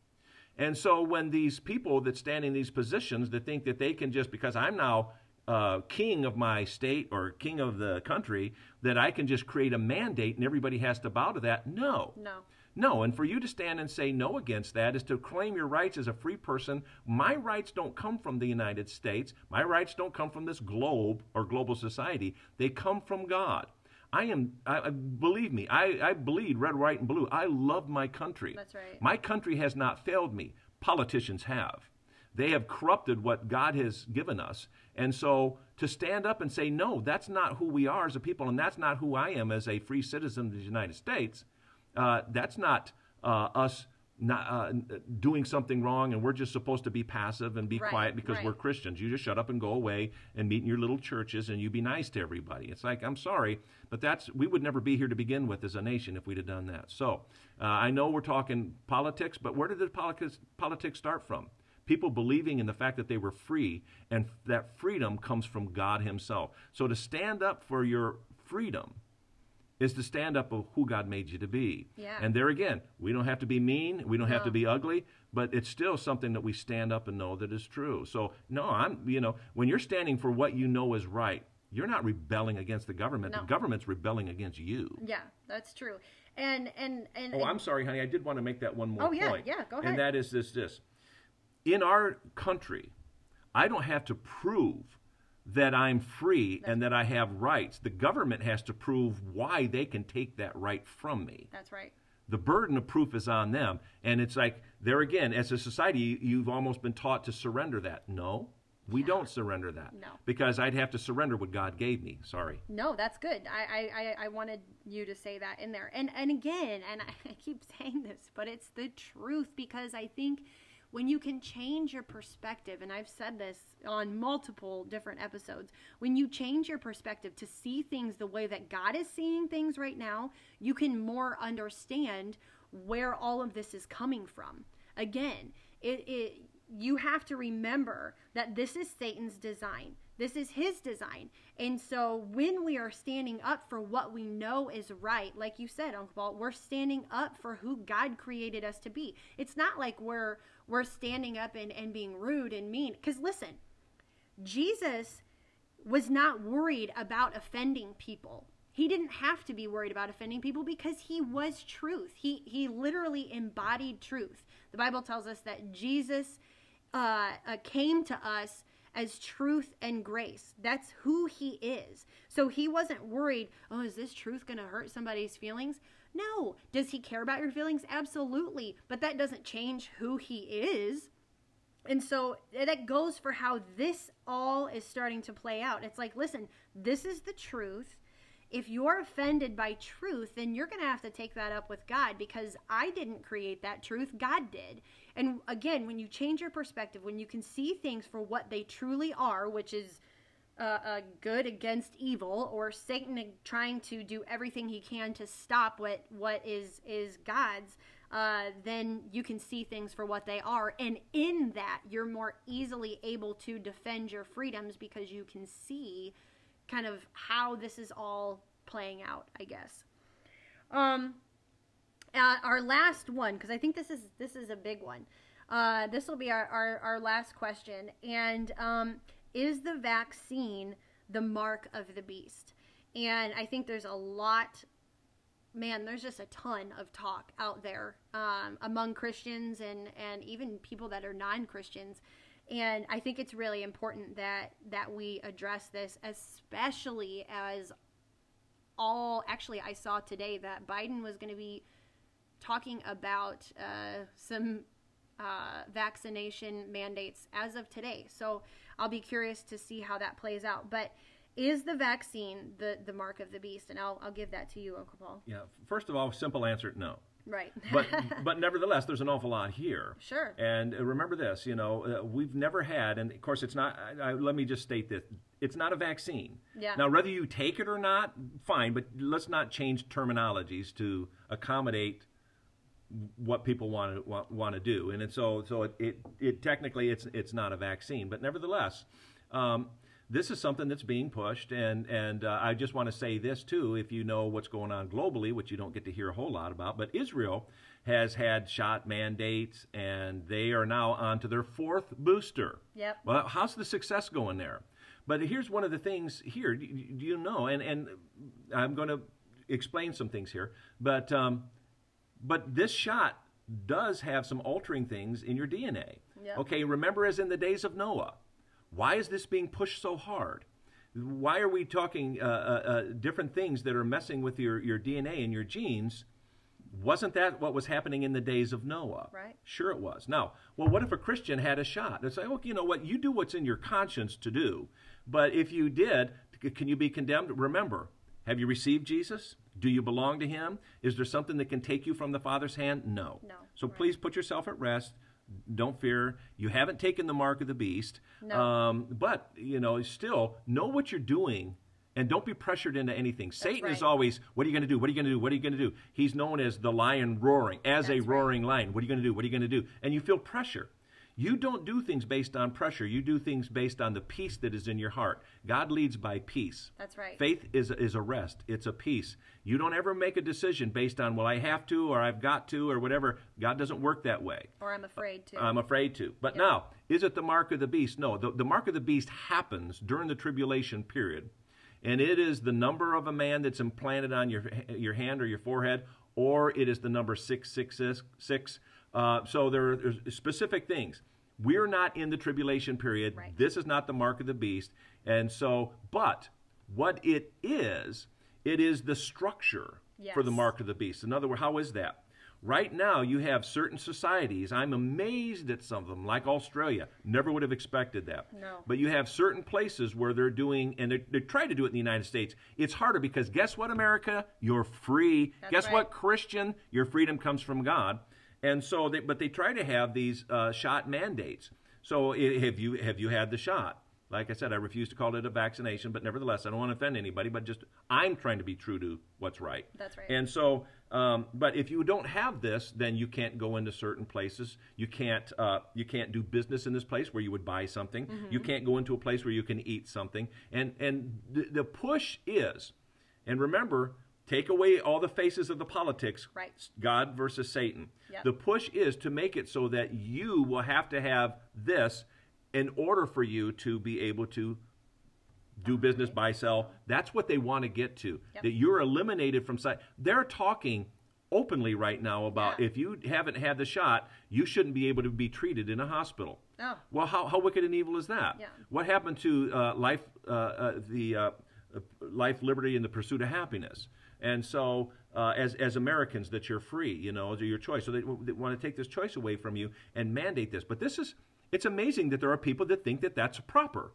And so when these people that stand in these positions that think that they can just because I'm now uh, king of my state or king of the country that I can just create a mandate and everybody has to bow to that. No. No. No, and for you to stand and say no against that is to claim your rights as a free person. My rights don't come from the United States. My rights don't come from this globe or global society. They come from God. I am, I, believe me, I, I bleed red, white, and blue. I love my country. That's right. My country has not failed me. Politicians have. They have corrupted what God has given us. And so to stand up and say, no, that's not who we are as a people, and that's not who I am as a free citizen of the United States, uh, that's not uh, us not uh, doing something wrong and we're just supposed to be passive and be Right, quiet because right. we're Christians. You just shut up and go away and meet in your little churches and you be nice to everybody. It's like, I'm sorry, but that's we would never be here to begin with as a nation if we'd have done that. So uh, I know we're talking politics, but where did the politics, politics start from? People believing in the fact that they were free and that freedom comes from God Himself. So to stand up for your freedom is to stand up of who God made you to be. Yeah. And there again, we don't have to be mean, we don't have to be ugly, but it's still something that we stand up and know that is true. So, no, I'm, you know, when you're standing for what you know is right, you're not rebelling against the government. No. The government's rebelling against you. Yeah, that's true. And and and Oh, I'm sorry, honey. I did want to make that one more Oh, yeah, point. yeah, go ahead. And that is this this. In our country, I don't have to prove that I'm free and that I have rights. The government has to prove why they can take that right from me. that's right. The burden of proof is on them. And it's like, there again, as a society, you- you've almost been taught to surrender that. No, we don't surrender that. No. Because I'd have to surrender what God gave me. Sorry. No, that's good. I, I, I- I wanted you to say that in there. And and again, and I keep saying this, but it's the truth because I think when you can change your perspective, and I've said this on multiple different episodes, when you change your perspective to see things the way that God is seeing things right now, you can more understand where all of this is coming from. Again, it, it you have to remember that this is Satan's design. This is his design. And so when we are standing up for what we know is right, like you said, Uncle Paul, we're standing up for who God created us to be. It's not like we're we're standing up and, and being rude and mean. Because listen, Jesus was not worried about offending people. He didn't have to be worried about offending people because he was truth. He he literally embodied truth. The Bible tells us that Jesus uh, uh, came to us as truth and grace. That's who he is. So he wasn't worried, oh, is this truth going to hurt somebody's feelings? No. Does he care about your feelings? Absolutely. But that doesn't change who he is. And so eh, that goes for how this all is starting to play out. It's like, listen, this is the truth if you're offended by truth, then you're going to have to take that up with God because I didn't create that truth, God did. And again, when you change your perspective, when you can see things for what they truly are, which is uh, uh, good against evil, or Satan trying to do everything he can to stop what what is is God's, uh, then you can see things for what they are, and in that you're more easily able to defend your freedoms because you can see kind of how this is all playing out, I guess. Um, uh, our last one, because I think this is this is a big one. Uh, this will be our, our, our, last question. And um, is the vaccine the mark of the beast? And I think there's a lot, man, there's just a ton of talk out there um, among Christians and, and even people that are non Christians and I think it's really important that that we address this, especially as all. Actually, I saw today that Biden was going to be talking about uh, some uh, vaccination mandates as of today. So I'll be curious to see how that plays out. But is the vaccine the the mark of the beast? And I'll I'll give that to you, Uncle Paul. Yeah. First of all, simple answer: no. Right. but but nevertheless, there's an awful lot here. Sure. And uh, remember this, you know, uh, we've never had, and of course, it's not. I, I, let me just state this: it's not a vaccine. Yeah. Now, whether you take it or not, fine. But let's not change terminologies to accommodate what people want to want, want to do. And, and so so it, it, it technically it's it's not a vaccine, but nevertheless. Um, this is something that's being pushed, and and uh, I just want to say this too. If you know what's going on globally, which you don't get to hear a whole lot about, but Israel has had shot mandates, and they are now on to their fourth booster. Yep. Well, how's the success going there? But here's one of the things here. Do you know? And and I'm going to explain some things here, but um, but this shot does have some altering things in your DNA. Yep. Okay, remember as in the days of Noah why is this being pushed so hard? Why are we talking uh, uh, uh different things that are messing with your, your DNA and your genes? Wasn't that what was happening in the days of Noah? Right. Sure, it was. Now, well, what if a Christian had a shot? They say, well, you know what? You do what's in your conscience to do. But if you did, can you be condemned? Remember, have you received Jesus? Do you belong to Him? Is there something that can take you from the Father's hand? No. No. So right. please put yourself at rest don't fear. You haven't taken the mark of the beast. No. Um, but, you know, still know what you're doing and don't be pressured into anything. That's Satan right. is always, what are you going to do? What are you going to do? What are you going to do? He's known as the lion roaring, as That's a roaring right. lion. What are you going to do? What are you going to do? And you feel pressure. You don't do things based on pressure. You do things based on the peace that is in your heart. God leads by peace. That's right. Faith is, is a rest, it's a peace. You don't ever make a decision based on, well, I have to or I've got to or whatever. God doesn't work that way. Or I'm afraid to. I'm afraid to. But yep. now, is it the mark of the beast? No. The, the mark of the beast happens during the tribulation period. And it is the number of a man that's implanted on your, your hand or your forehead, or it is the number 666. Uh, so there are specific things. We're not in the tribulation period. Right. This is not the mark of the beast. And so, but what it is, it is the structure yes. for the mark of the beast. In other words, how is that? Right now, you have certain societies. I'm amazed at some of them, like Australia. Never would have expected that. No. But you have certain places where they're doing, and they're, they're trying to do it in the United States. It's harder because guess what, America? You're free. That's guess right. what, Christian? Your freedom comes from God. And so, they, but they try to have these uh, shot mandates. So, have you have you had the shot? Like I said, I refuse to call it a vaccination, but nevertheless, I don't want to offend anybody. But just I'm trying to be true to what's right. That's right. And so, um, but if you don't have this, then you can't go into certain places. You can't uh, you can't do business in this place where you would buy something. You can't go into a place where you can eat something. And and the, the push is, and remember, take away all the faces of the politics. Right. God versus Satan. Yep. The push is to make it so that you will have to have this in order for you to be able to do business, buy, sell. That's what they want to get to. Yep. That you're eliminated from sight. They're talking openly right now about Yeah. if you haven't had the shot, you shouldn't be able to be treated in a hospital. Oh. Well, how, how wicked and evil is that? Yeah. What happened to uh, life, uh, uh, the uh, uh, life, liberty, and the pursuit of happiness? And so, uh, as as Americans, that you're free, you know, your choice. So they, they want to take this choice away from you and mandate this. But this is, it's amazing that there are people that think that that's proper,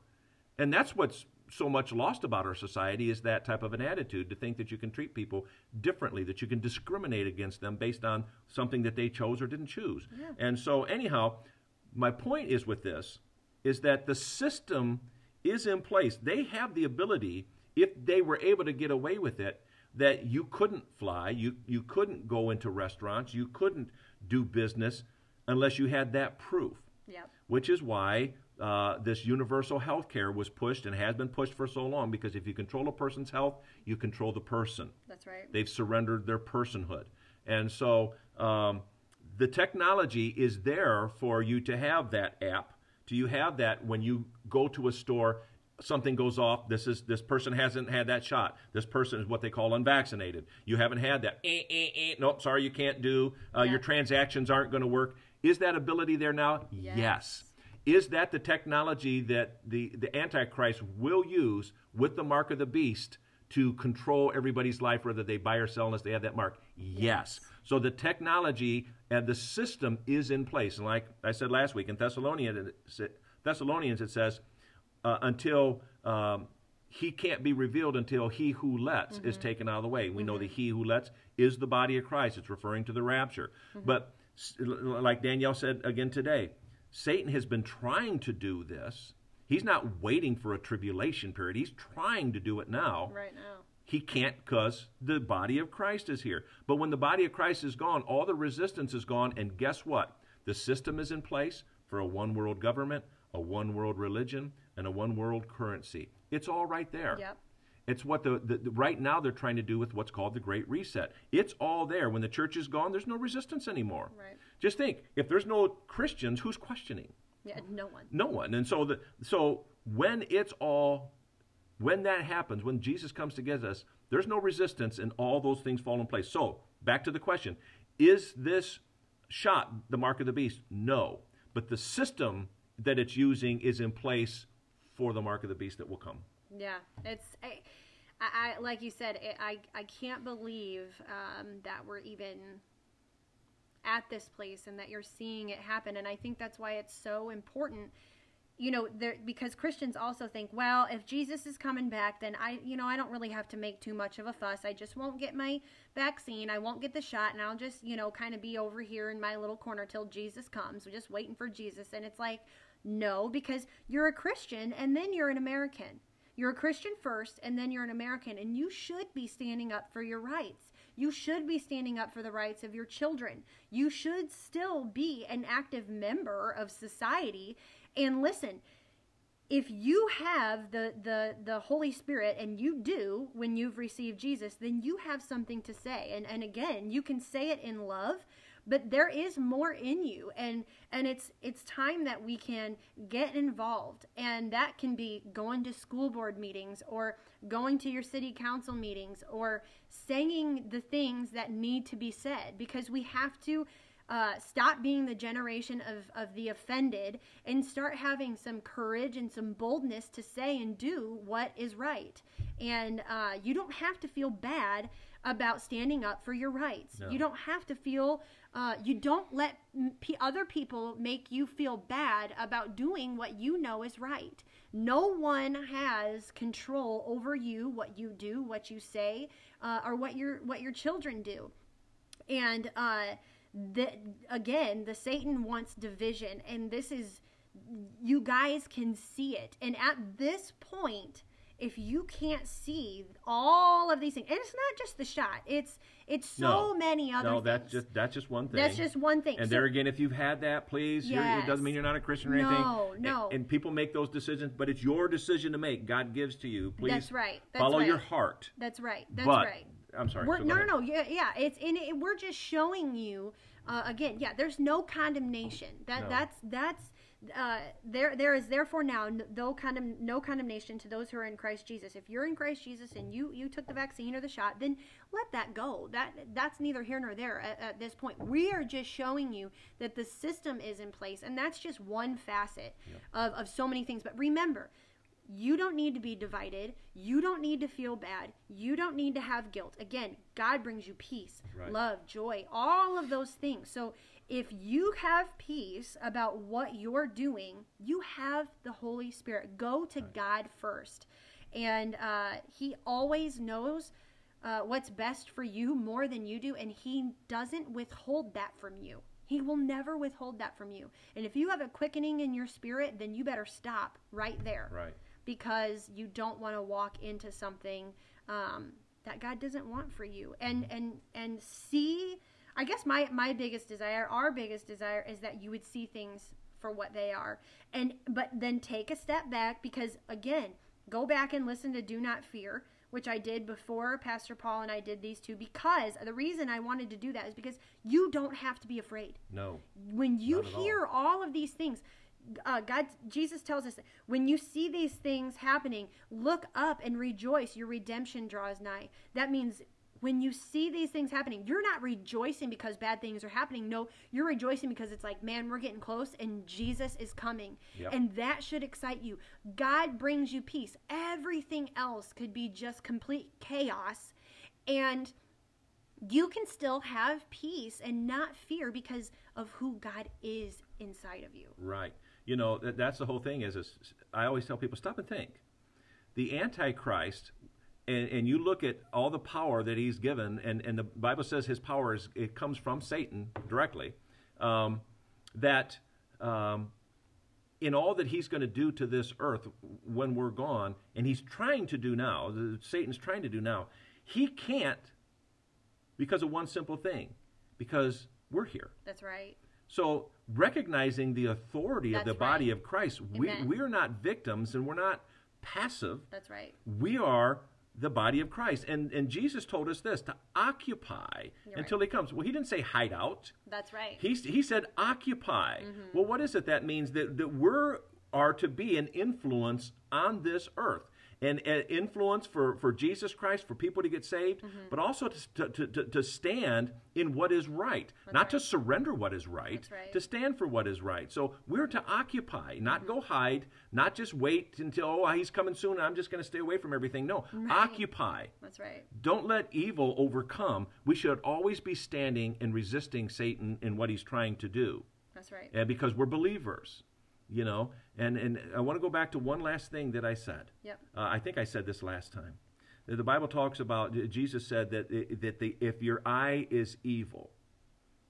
and that's what's so much lost about our society is that type of an attitude to think that you can treat people differently, that you can discriminate against them based on something that they chose or didn't choose. And so, anyhow, my point is with this is that the system is in place. They have the ability, if they were able to get away with it, that you couldn't fly, you, you couldn't go into restaurants, you couldn't do business unless you had that proof Yep. which is why uh, this universal health care was pushed and has been pushed for so long because if you control a person's health, you control the person. That's right. They've surrendered their personhood. And so um, the technology is there for you to have that app. Do you have that when you go to a store? Something goes off. This is this person hasn't had that shot. This person is what they call unvaccinated. You haven't had that. Eh, eh, eh. Nope, sorry, you can't do. Uh, Yeah. Your transactions aren't going to work. Is that ability there now? Yes. Is that the technology that the, the Antichrist will use with the mark of the beast to control everybody's life, whether they buy or sell unless they have that mark? Yes. So the technology and the system is in place. And like I said last week in Thessalonians, Thessalonians it says, uh, until um, he can't be revealed until he who lets is taken out of the way. We know that he who lets is the body of Christ. It's referring to the rapture. But like Danielle said again today, Satan has been trying to do this. He's not waiting for a tribulation period. He's trying to do it now. Right now. He can't because the body of Christ is here. But when the body of Christ is gone, all the resistance is gone. And guess what? The system is in place for a one world government, a one world religion, and a one world currency. It's all right there. Yep. It's what the, the, the- right now they're trying to do with what's called the Great Reset. It's all there. When the church is gone, there's no resistance anymore. Right. Just think, if there's no Christians, who's questioning? Yeah. No one. No one. And so the so when it's all when that happens, when Jesus comes to get us, there's no resistance and all those things fall in place. So back to the question. Is this shot the mark of the beast? No. But the system that it's using is in place for the mark of the beast that will come. Yeah, it's I, I like you said, it, I I can't believe um, that we're even at this place and that you're seeing it happen. And I think that's why it's so important. You know, there because Christians also think, well, if Jesus is coming back, then I, you know, I don't really have to make too much of a fuss. I just won't get my vaccine. I won't get the shot, and I'll just, you know, kind of be over here in my little corner till Jesus comes. We're just waiting for Jesus. And it's like, no, because you're a Christian and then you're an American. You're a Christian first, and then you're an American, and you should be standing up for your rights. You should be standing up for the rights of your children. You should still be an active member of society. And listen, if you have the, the, the Holy Spirit, and you do when you've received Jesus, then you have something to say. And, and again, you can say it in love, but there is more in you and and it's it's time that we can get involved and that can be going to school board meetings or going to your city council meetings or saying the things that need to be said because we have to uh, stop being the generation of, of the offended and start having some courage and some boldness to say and do what is right. And uh, you don't have to feel bad about standing up for your rights. No. You don't have to feel, uh, you don't let p- other people make you feel bad about doing what you know is right. No one has control over you, what you do, what you say, uh, or what your what your children do and uh, the again, the Satan wants division, and this is you guys can see it. And at this point, if you can't see all of these things, and it's not just the shot, it's it's so No. many other no, things. that's just that's just one thing. That's just one thing. And So- there again, if you've had that, please, you're, it doesn't mean you're not a Christian or anything. No, And- no. And, people make those decisions, but it's your decision to make. God gives to you. Please That's right. That's follow your heart. That's right. That's but right. I'm sorry. We're, so no, no, no. Yeah, yeah. It's in it. We're just showing you uh, again. Yeah, there's no condemnation. That No. that's that's uh, there. There is therefore now no condemn no condemnation to those who are in Christ Jesus. If you're in Christ Jesus and you you took the vaccine or the shot, then let that go. That that's neither here nor there at, at this point. We are just showing you that the system is in place, and that's just one facet of of so many things. But remember. You don't need to be divided. You don't need to feel bad. You don't need to have guilt. Again, God brings you peace, Right. love, joy, all of those things. So if you have peace about what you're doing, you have the Holy Spirit. Go to God first. And uh, He always knows uh, what's best for you more than you do, and He doesn't withhold that from you. He will never withhold that from you. And if you have a quickening in your spirit, then you better stop right there Right. because you don't want to walk into something um, that God doesn't want for you. And and and see, I guess my my biggest desire, our biggest desire, is that you would see things for what they are, and but then take a step back because again, go back and listen to Do Not Fear. Which I did before Pastor Paul and I did these two because the reason I wanted to do that is because you don't have to be afraid No. when you at all. hear all. of these things uh, god jesus tells us when you see these things happening look up and rejoice your redemption draws nigh that means when you see these things happening you're not rejoicing because bad things are happening no you're rejoicing because it's like man we're getting close and jesus is coming Yep. and that should excite you god brings you peace everything else could be just complete chaos and you can still have peace and not fear because of who God is inside of you. Right. You know, that, that's the whole thing is, is I always tell people, stop and think. The Antichrist, and, and you look at all the power that he's given, and, and the Bible says his power is, it comes from Satan directly, um, that um, in all that he's going to do to this earth when we're gone, and he's trying to do now, Satan's trying to do now, he can't because of one simple thing, because we're here. That's right. So recognizing the authority of That's the body of Christ, we, we are not victims and we're not passive. That's right. We are the body of Christ. And, and Jesus told us this to occupy You're until he comes. Well, he didn't say hide out. That's right. He, he said occupy. Mm-hmm. Well, what is it? That means that, that we're are to be an influence on this earth. And an influence for, for Jesus Christ, for people to get saved, Mm-hmm. but also to, to, to, to stand in what is right. Not to surrender what is right, That's right. to stand for what is right. So we're to occupy, not Mm-hmm. go hide, not just wait until, oh, he's coming soon, I'm just going to stay away from everything. No, Right. occupy. That's right. Don't let evil overcome. We should always be standing and resisting Satan in what he's trying to do. That's right. And because we're believers, you know. And and I want to go back to one last thing that I said. Yep. Uh, I think I said this last time. The Bible talks about Jesus said that that the, if your eye is evil,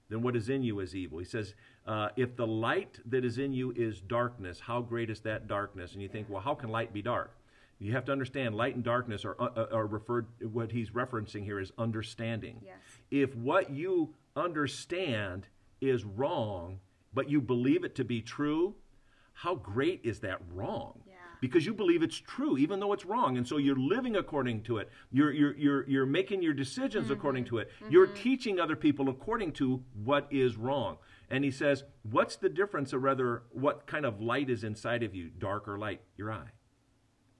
then what is in you is evil. He says, uh, if the light that is in you is darkness, how great is that darkness? And you think, well, how can light be dark? You have to understand light and darkness are, uh, are referred, what he's referencing here is understanding. Yes. If what you understand is wrong, but you believe it to be true, how great is that wrong? Yeah. Because you believe it's true, even though it's wrong, and so you're living according to it. You're you're you're, you're making your decisions mm-hmm. according to it. Mm-hmm. You're teaching other people according to what is wrong. And he says, what's the difference, or rather, what kind of light is inside of you, dark or light? Your eye.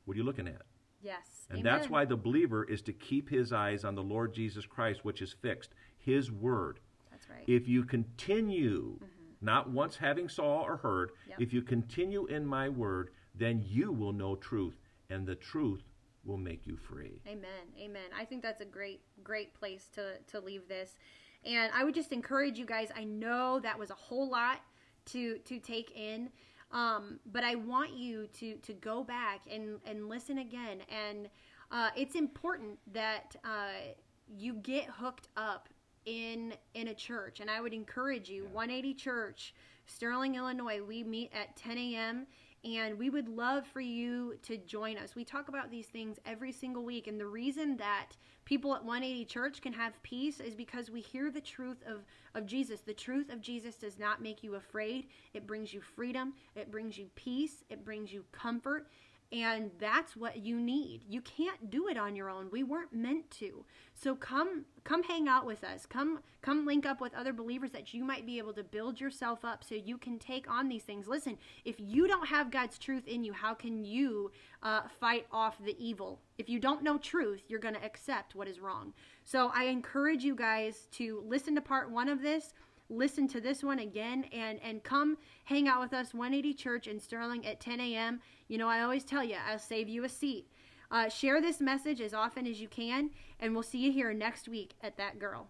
What are you looking at? Yes. And Amen. that's why the believer is to keep his eyes on the Lord Jesus Christ, which is fixed, his word. That's right. If you continue, mm-hmm. Not once having saw or heard. Yep. if you continue in my word, then you will know truth, and the truth will make you free. Amen. Amen. I think that's a great, great place to, to leave this. And I would just encourage you guys. I know that was a whole lot to to take in. Um, but I want you to to go back and, and listen again. And uh, it's important that uh, you get hooked up in in a church, and I would encourage you, 180 Church, Sterling, Illinois. We meet at 10 a.m. and we would love for you to join us. We talk about these things every single week, and the reason that people at 180 Church can have peace is because we hear the truth of of Jesus. The truth of Jesus does not make you afraid. It brings you freedom. It brings you peace. It brings you comfort and that's what you need. You can't do it on your own. We weren't meant to. So come come hang out with us. Come come link up with other believers that you might be able to build yourself up so you can take on these things. Listen if you don't have god's truth in you how can you uh, fight off the evil? If you don't know truth you're going to accept what is wrong. So i encourage you guys to listen to part one of this listen to this one again and and come hang out with us 180 church in sterling at 10 a.m you know i always tell you i'll save you a seat. Uh, share this message as often as you can and we'll see you here next week at that girl